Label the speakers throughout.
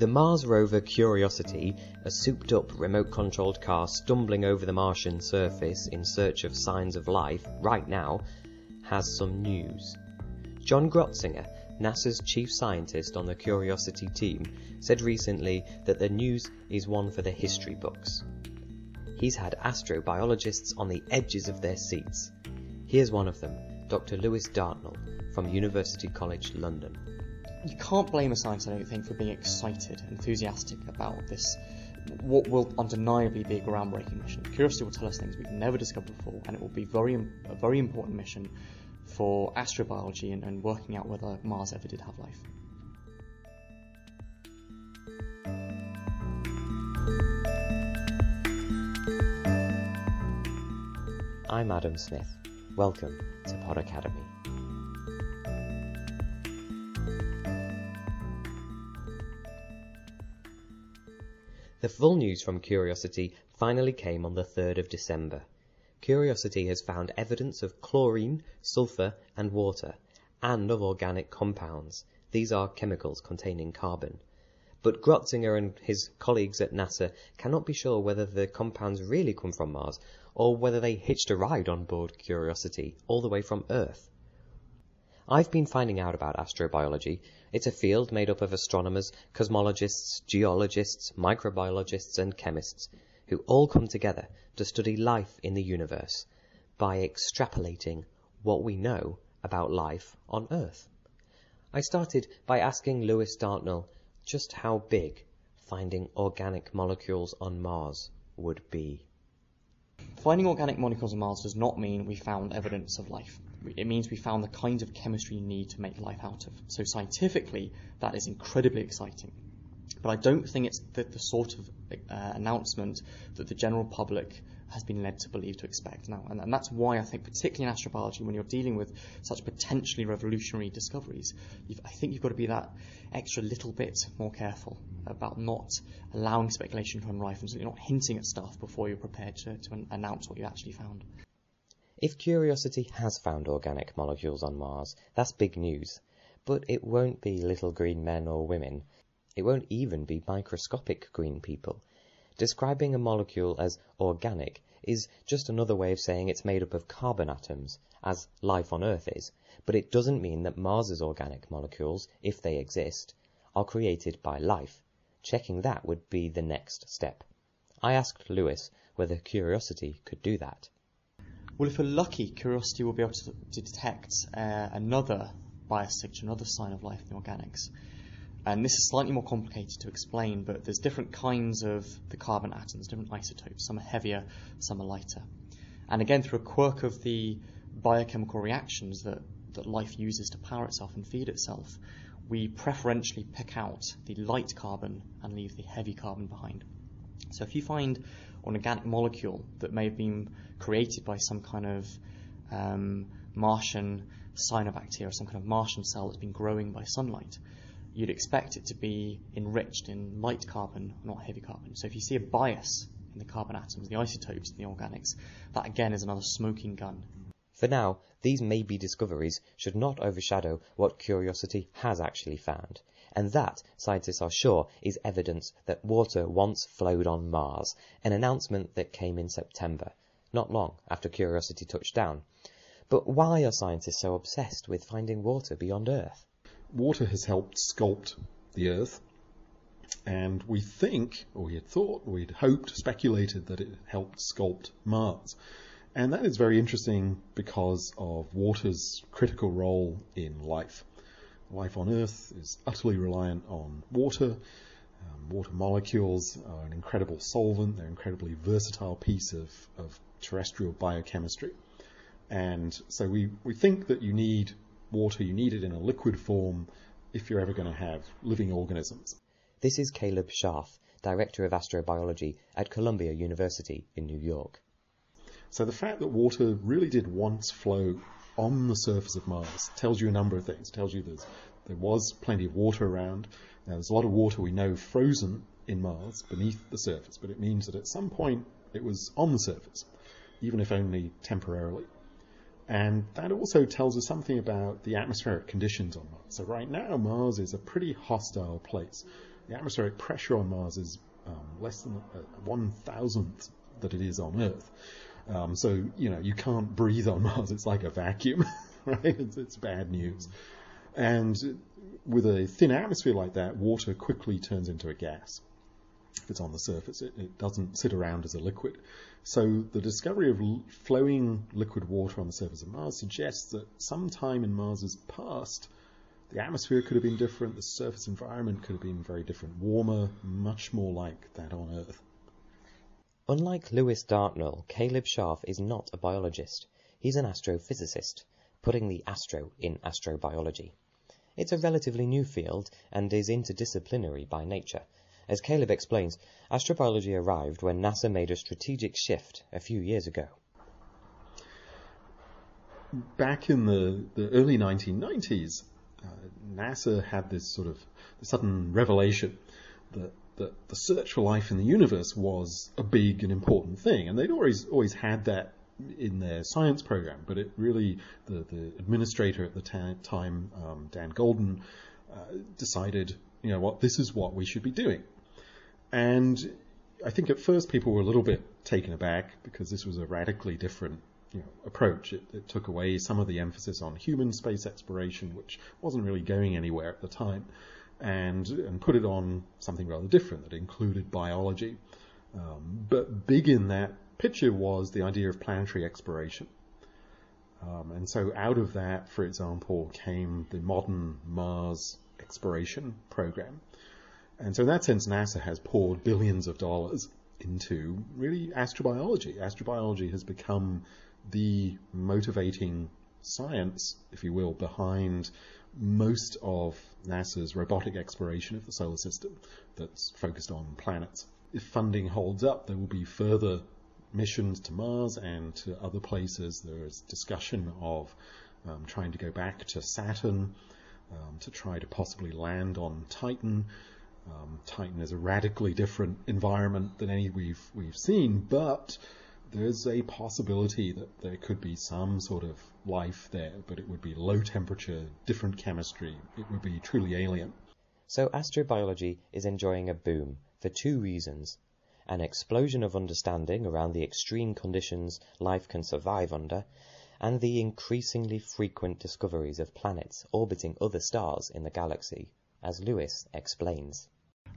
Speaker 1: The Mars rover Curiosity, a souped up remote controlled car stumbling over the Martian surface in search of signs of life right now, has some news. John Grotzinger, NASA's chief scientist on the Curiosity team, said recently that the news is one for the history books. He's had astrobiologists on the edges of their seats. Here's one of them, Dr. Lewis Dartnell from University College London.
Speaker 2: You can't blame a scientist, I don't think, for being excited, enthusiastic about this, what will undeniably be a groundbreaking mission. Curiosity will tell us things we've never discovered before, and it will be very, a very important mission for astrobiology and, and working out whether Mars ever did have life.
Speaker 1: I'm Adam Smith. Welcome to Pod Academy. The full news from Curiosity finally came on the 3rd of December. Curiosity has found evidence of chlorine, sulfur, and water, and of organic compounds. These are chemicals containing carbon. But Grotzinger and his colleagues at NASA cannot be sure whether the compounds really come from Mars or whether they hitched a ride on board Curiosity all the way from Earth. I've been finding out about astrobiology. It's a field made up of astronomers, cosmologists, geologists, microbiologists, and chemists who all come together to study life in the universe by extrapolating what we know about life on Earth. I started by asking Lewis Dartnell just how big finding organic molecules on Mars would be.
Speaker 2: Finding organic molecules on Mars does not mean we found evidence of life. It means we found the kinds of chemistry you need to make life out of. So scientifically, that is incredibly exciting. But I don't think it's the, the sort of uh, announcement that the general public has been led to believe to expect now. And, and, that's why I think, particularly in astrobiology, when you're dealing with such potentially revolutionary discoveries, I think you've got to be that extra little bit more careful about not allowing speculation to run rife and so you're not hinting at stuff before you're prepared to, to announce what you actually found.
Speaker 1: If Curiosity has found organic molecules on Mars, that's big news. But it won't be little green men or women. It won't even be microscopic green people. Describing a molecule as organic is just another way of saying it's made up of carbon atoms, as life on Earth is, but it doesn't mean that Mars's organic molecules, if they exist, are created by life. Checking that would be the next step. I asked Lewis whether Curiosity could do that.
Speaker 2: Well, if we're lucky, Curiosity will be able to, to detect uh, another biosignature, another sign of life in the organics. And this is slightly more complicated to explain, but there's different kinds of the carbon atoms, different isotopes. Some are heavier, some are lighter. And again, through a quirk of the biochemical reactions that, that life uses to power itself and feed itself, we preferentially pick out the light carbon and leave the heavy carbon behind. So if you find an organic molecule that may have been created by some kind of um, Martian cyanobacteria, some kind of Martian cell that's been growing by sunlight, you'd expect it to be enriched in light carbon, not heavy carbon. So if you see a bias in the carbon atoms, the isotopes, in the organics, that again is another smoking gun.
Speaker 1: For now, these maybe discoveries should not overshadow what Curiosity has actually found. And that, scientists are sure, is evidence that water once flowed on Mars, an announcement that came in September, not long after Curiosity touched down. But why are scientists so obsessed with finding water beyond Earth?
Speaker 3: water has helped sculpt the Earth, and we think, or we had thought, we had hoped, speculated that it helped sculpt Mars. And that is very interesting because of water's critical role in life. Life on Earth is utterly reliant on water. Um, water molecules are an incredible solvent, they're an incredibly versatile piece of, of terrestrial biochemistry. And so we, we think that you need water, you need it in a liquid form if you're ever going to have living organisms.
Speaker 1: This is Caleb Scharf, Director of Astrobiology at Columbia University in New York.
Speaker 3: So the fact that water really did once flow on the surface of Mars tells you a number of things. It tells you there's, there was plenty of water around. Now, there's a lot of water we know frozen in Mars beneath the surface, but it means that at some point it was on the surface, even if only temporarily. And that also tells us something about the atmospheric conditions on Mars. So right now, Mars is a pretty hostile place. the atmospheric pressure on Mars is um, less than uh, one thousandth that it is on Earth. Um, so you know you can't breathe on Mars; it's like a vacuum, right? It's, it's bad news. And with a thin atmosphere like that, water quickly turns into a gas. If it's on the surface, it, it doesn't sit around as a liquid. So the discovery of l- flowing liquid water on the surface of Mars suggests that sometime in Mars's past, the atmosphere could have been different, the surface environment could have been very different, warmer, much more like that on Earth.
Speaker 1: Unlike Lewis Dartnell, Caleb Scharf is not a biologist. He's an astrophysicist, putting the astro in astrobiology. It's a relatively new field and is interdisciplinary by nature. As Caleb explains, astrobiology arrived when NASA made a strategic shift a few years ago.
Speaker 3: Back in the, the early 1990s, uh, NASA had this sort of sudden revelation that, that the search for life in the universe was a big and important thing, and they'd always always had that in their science program, but it really the, the administrator at the ta- time, um, Dan Goldin, uh, decided, you know what, this is what we should be doing, and I think at first people were a little bit taken aback because this was a radically different you know, approach. It, it, took away some of the emphasis on human space exploration, which wasn't really going anywhere at the time, and and put it on something rather different that included biology. Um, but big in that picture was the idea of planetary exploration. Um, and so out of that, for example, came the modern Mars exploration program. And so in that sense, NASA has poured billions of dollars into really astrobiology. Astrobiology has become the motivating science, if you will, behind most of NASA's robotic exploration of the solar system that's focused on planets. If funding holds up, there will be further missions to Mars and to other places. There is discussion of um, trying to go back to Saturn um, to try to possibly land on Titan. Um, Titan is a radically different environment than any we've we've seen, but there's a possibility that there could be some sort of life there, but it would be low temperature, different chemistry. It would be truly alien.
Speaker 1: So astrobiology is enjoying a boom for two reasons an explosion of understanding around the extreme conditions life can survive under, and the increasingly frequent discoveries of planets orbiting other stars in the galaxy, as Lewis explains.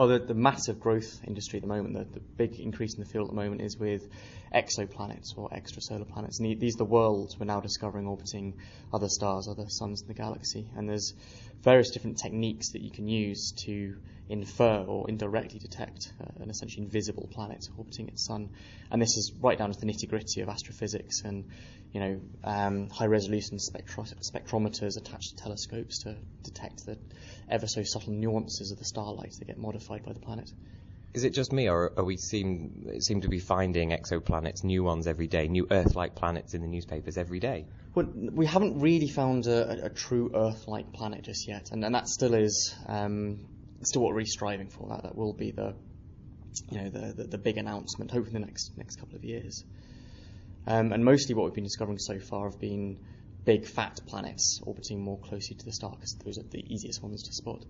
Speaker 2: Well, the, the massive growth industry at the moment, the, the big increase in the field at the moment is with exoplanets or extrasolar planets. And these are the worlds we're now discovering orbiting other stars, other suns in the galaxy. And there's various different techniques that you can use to infer or indirectly detect uh, an essentially invisible planet orbiting its sun. And this is right down to the nitty gritty of astrophysics and you know um, high resolution spectro- spectrometers attached to telescopes to detect the ever so subtle nuances of the starlight that get modified by the planet.
Speaker 1: Is it just me, or are we seem seem to be finding exoplanets, new ones every day, new Earth-like planets in the newspapers every day?
Speaker 2: Well, we haven't really found a, a true Earth-like planet just yet, and, and that still is um, still what we're really striving for. That that will be the you know the, the, the big announcement, hopefully in the next next couple of years. Um, and mostly what we've been discovering so far have been big fat planets orbiting more closely to the star, because those are the easiest ones to spot.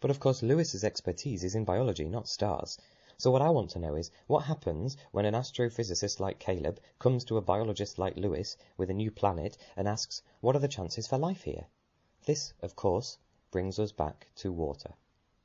Speaker 1: But of course, Lewis's expertise is in biology, not stars. So what I want to know is, what happens when an astrophysicist like Caleb comes to a biologist like Lewis with a new planet and asks, what are the chances for life here? This, of course, brings us back to water.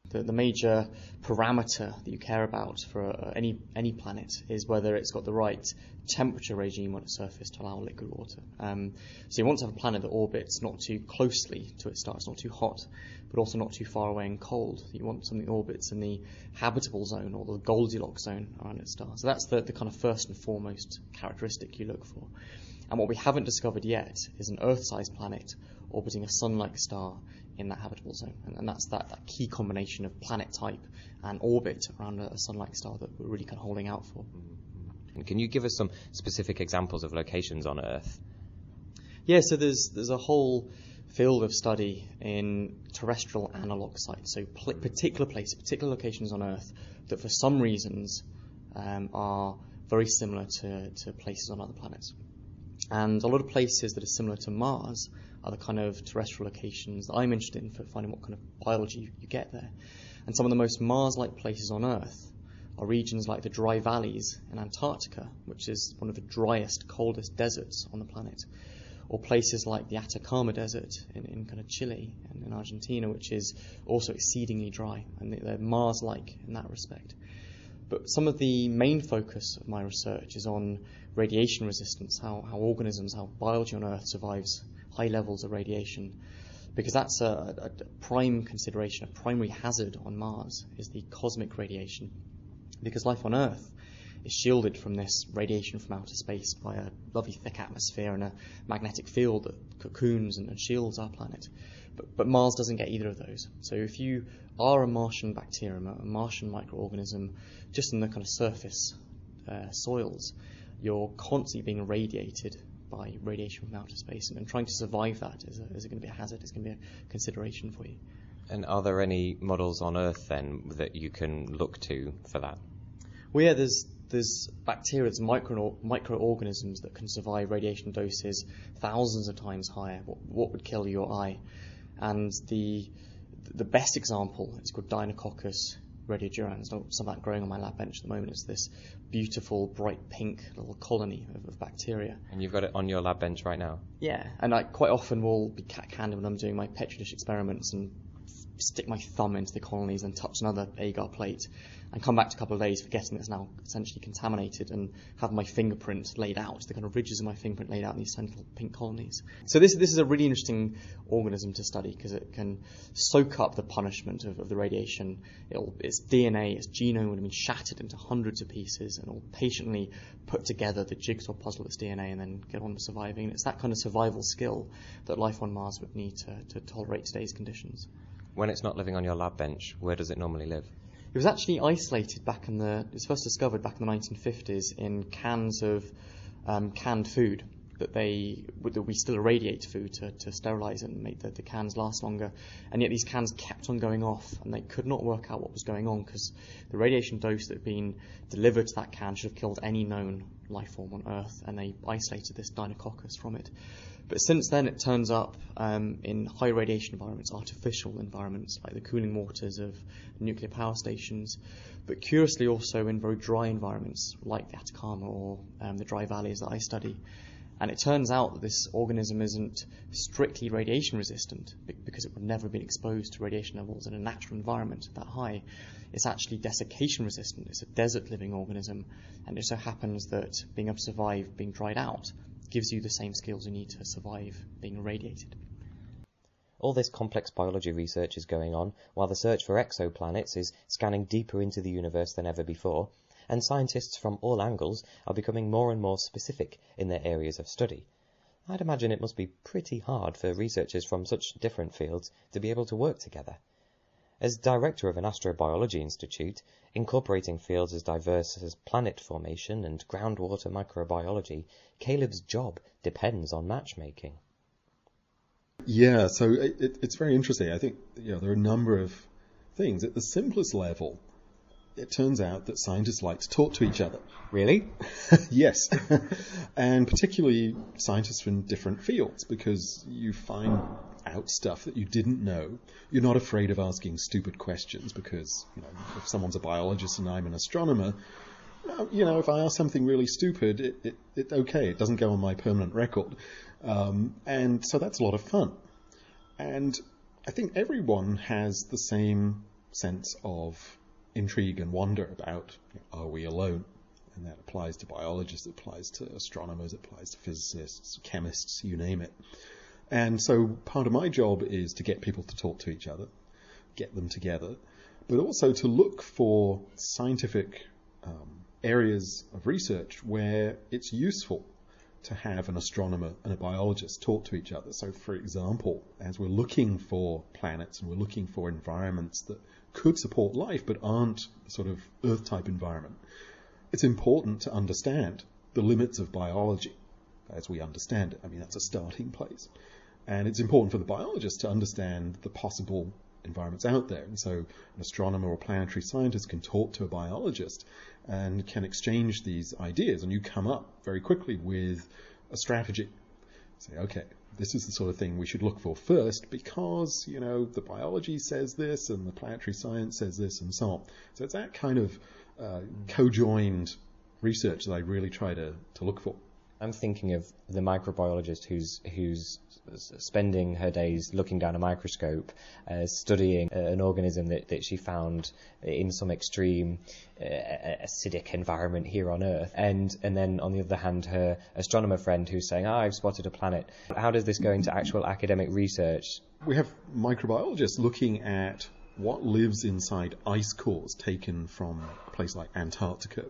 Speaker 2: The, the major parameter that you care about for uh, any any planet is whether it's got the right temperature regime on its surface to allow liquid water. Um, so you want to have a planet that orbits not too closely to its star, it's not too hot, but also not too far away and cold. You want something that orbits in the habitable zone or the Goldilocks zone around its star. So that's the, the kind of first and foremost characteristic you look for. And what we haven't discovered yet is an Earth-sized planet orbiting a sun-like star in that habitable zone. And, and that's that, that, key combination of planet type and orbit around a, a sun-like star that we're really kind of holding out for.
Speaker 1: And Can you give us some specific examples of locations on Earth?
Speaker 2: Yeah, so there's there's a whole field of study in terrestrial analog sites, so pl- particular places, particular locations on Earth that for some reasons um, are very similar to, to places on other planets. And a lot of places that are similar to Mars are the kind of terrestrial locations that I'm interested in for finding what kind of biology you get there. And some of the most Mars like places on Earth are regions like the dry valleys in Antarctica, which is one of the driest, coldest deserts on the planet, or places like the Atacama Desert in, in kind of Chile and in Argentina, which is also exceedingly dry, and they're Mars-like in that respect. But some of the main focus of my research is on radiation resistance, how, how organisms, how biology on Earth survives high levels of radiation, because that's a, a, prime consideration, a primary hazard on Mars is the cosmic radiation, because life on Earth is shielded from this radiation from outer space by a lovely thick atmosphere and a magnetic field that cocoons and, and shields our planet. But, but, Mars doesn't get either of those. So if you are a Martian bacterium, a Martian microorganism, just in the kind of surface uh, soils, you're constantly being radiated by radiation from outer space, and, and trying to survive that is, a, is going to be a hazard, is going to be a consideration for you.
Speaker 1: And are there any models on Earth then that you can look to for that?
Speaker 2: Well, yeah, there's there's bacteria, there's micro, microorganisms that can survive radiation doses thousands of times higher. What, what would kill your eye? And the the best example is called Deinococcus radiodurans. Some of that growing on my lab bench at the moment. It's this beautiful, bright pink little colony of, of, bacteria.
Speaker 1: And you've got it on your lab bench right now?
Speaker 2: Yeah, and I quite often will be candid when I'm doing my petri dish experiments and stick my thumb into the colonies and touch another agar plate and come back to a couple of days forgetting it's now essentially contaminated and have my fingerprint laid out, the kind of ridges of my fingerprint laid out in these central pink colonies. So this, this is a really interesting organism to study because it can soak up the punishment of, of the radiation. It'll, its DNA, its genome would have been shattered into hundreds of pieces and it'll patiently put together the jigsaw puzzle of its DNA and then get on with surviving. It's that kind of survival skill that life on Mars would need to, to tolerate today's conditions.
Speaker 1: When it's not living on your lab bench, where does it normally live?
Speaker 2: It was actually isolated back in the. It was first discovered back in the 1950s in cans of um, canned food that they that we still irradiate food to, to sterilize it and make the, the cans last longer. And yet these cans kept on going off, and they could not work out what was going on because the radiation dose that had been delivered to that can should have killed any known life form on Earth, and they isolated this Deinococcus from it. But since then, it turns up um, in high radiation environments, artificial environments, like the cooling waters of nuclear power stations, but curiously also in very dry environments, like the Atacama or um, the dry valleys that I study. And it turns out that this organism isn't strictly radiation resistant because it would never have been exposed to radiation levels in a natural environment that high. It's actually desiccation resistant. It's a desert living organism. And it so happens that being able to survive being dried out gives you the same skills you need to survive being irradiated.
Speaker 1: All this complex biology research is going on while the search for exoplanets is scanning deeper into the universe than ever before, and scientists from all angles are becoming more and more specific in their areas of study. I'd imagine it must be pretty hard for researchers from such different fields to be able to work together. As director of an astrobiology institute, incorporating fields as diverse as planet formation and groundwater microbiology, Caleb's job depends on matchmaking.
Speaker 3: Yeah, so it, it, it's very interesting. I think you know, there are a number of things. At the simplest level, it turns out that scientists like to talk to each other.
Speaker 1: Really?
Speaker 3: yes. and particularly scientists from different fields, because you find out stuff that you didn't know. You're not afraid of asking stupid questions because, you know, if someone's a biologist and I'm an astronomer, you know, if I ask something really stupid, it, it, it okay, it doesn't go on my permanent record. Um, and so that's a lot of fun. And I think everyone has the same sense of intrigue and wonder about you know, are we alone? And that applies to biologists, it applies to astronomers, it applies to physicists, chemists, you name it. And so part of my job is to get people to talk to each other, get them together, but also to look for scientific um, areas of research where it's useful to have an astronomer and a biologist talk to each other. So, for example, as we're looking for planets and we're looking for environments that could support life but aren't sort of Earth type environment, it's important to understand the limits of biology as we understand it. I mean, that's a starting place. And it's important for the biologist to understand the possible environments out there. And so an astronomer or planetary scientist can talk to a biologist and can exchange these ideas, and you come up very quickly with a strategy. say, okay, this is the sort of thing we should look for first because, you know, the biology says this and the planetary science says this and so on. So it's that kind of uh, co-joined research that I really try to, to look for.
Speaker 1: I'm thinking of the microbiologist who's who's spending her days looking down a microscope, uh, studying uh, an organism that, that she found in some extreme uh, acidic environment here on Earth, and and then on the other hand, her astronomer friend who's saying, oh, "I've spotted a planet." How does this go into actual academic research?
Speaker 3: We have microbiologists looking at what lives inside ice cores taken from a place like Antarctica.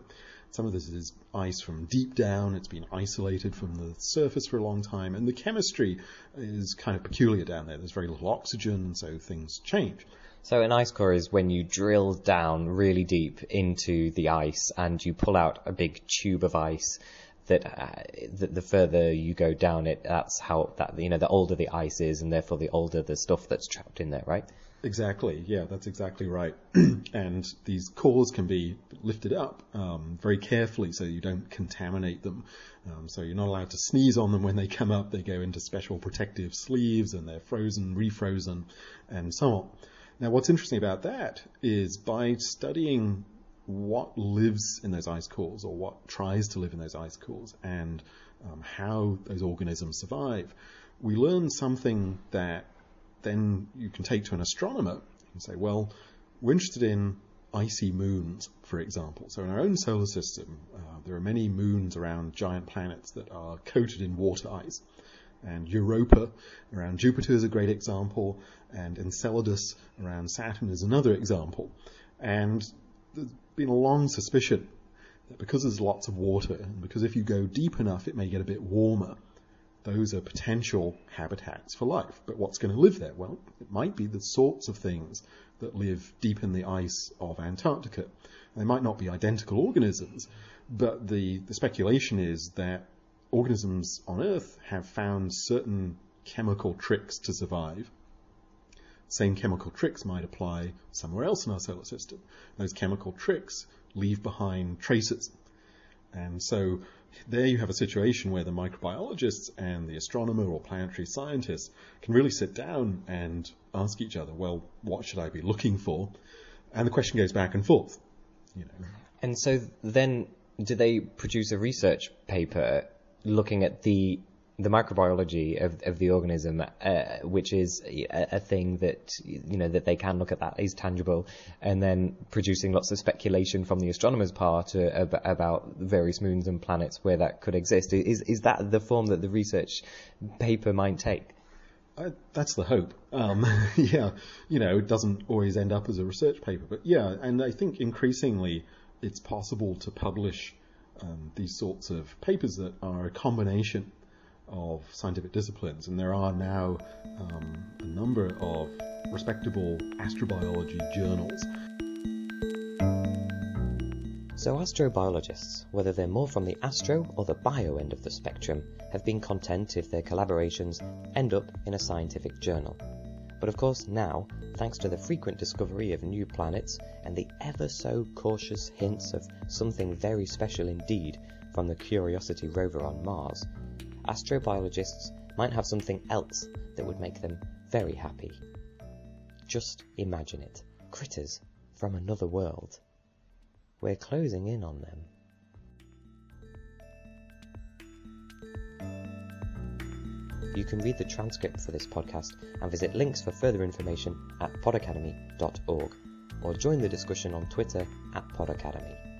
Speaker 3: Some of this is ice from deep down. It's been isolated from the surface for a long time, and the chemistry is kind of peculiar down there. There's very little oxygen, so things change.
Speaker 1: So an ice core is when you drill down really deep into the ice and you pull out a big tube of ice. That uh, the, the, further you go down it, that's how that you know the older the ice is, and therefore the older the stuff that's trapped in there, right?
Speaker 3: Exactly. Yeah, that's exactly right. and these cores can be lifted up um, very carefully so you don't contaminate them. Um, so you're not allowed to sneeze on them when they come up. They go into special protective sleeves and they're frozen, refrozen, and so on. Now, what's interesting about that is by studying what lives in those ice cores or what tries to live in those ice cores and um, how those organisms survive, we learn something that then you can take to an astronomer and say, well, we're interested in icy moons, for example. So in our own solar system, uh, there are many moons around giant planets that are coated in water ice. And Europa around Jupiter is a great example, and Enceladus around Saturn is another example. And there's been a long suspicion that because there's lots of water, and because if you go deep enough, it may get a bit warmer, those are potential habitats for life. But what's going to live there? Well, it might be the sorts of things that live deep in the ice of Antarctica. They might not be identical organisms, but the, the speculation is that organisms on Earth have found certain chemical tricks to survive. Same chemical tricks might apply somewhere else in our solar system. Those chemical tricks leave behind traces. And so there you have a situation where the microbiologists and the astronomer or planetary scientists can really sit down and ask each other, well, what should I be looking for? And the question goes back and forth. You know.
Speaker 1: And so then, do they produce a research paper looking at the the microbiology of, of the organism, uh, which is a, a, thing that you know that they can look at that is tangible, and then producing lots of speculation from the astronomers' part uh, ab- about various moons and planets where that could exist. Is is that the form that the research paper might take?
Speaker 3: That's the hope. Um, yeah, you know, it doesn't always end up as a research paper, but yeah, and I think increasingly it's possible to publish um, these sorts of papers that are a combination of scientific disciplines, and there are now um, a number of respectable astrobiology journals.
Speaker 1: So, astrobiologists, whether they're more from the astro or the bio end of the spectrum, have been content if their collaborations end up in a scientific journal. But of course, now, thanks to the frequent discovery of new planets and the ever so cautious hints of something very special indeed from the Curiosity rover on Mars, astrobiologists might have something else that would make them very happy. Just imagine it critters from another world. We're closing in on them. You can read the transcript for this podcast and visit links for further information at podacademy.org or join the discussion on Twitter at podacademy.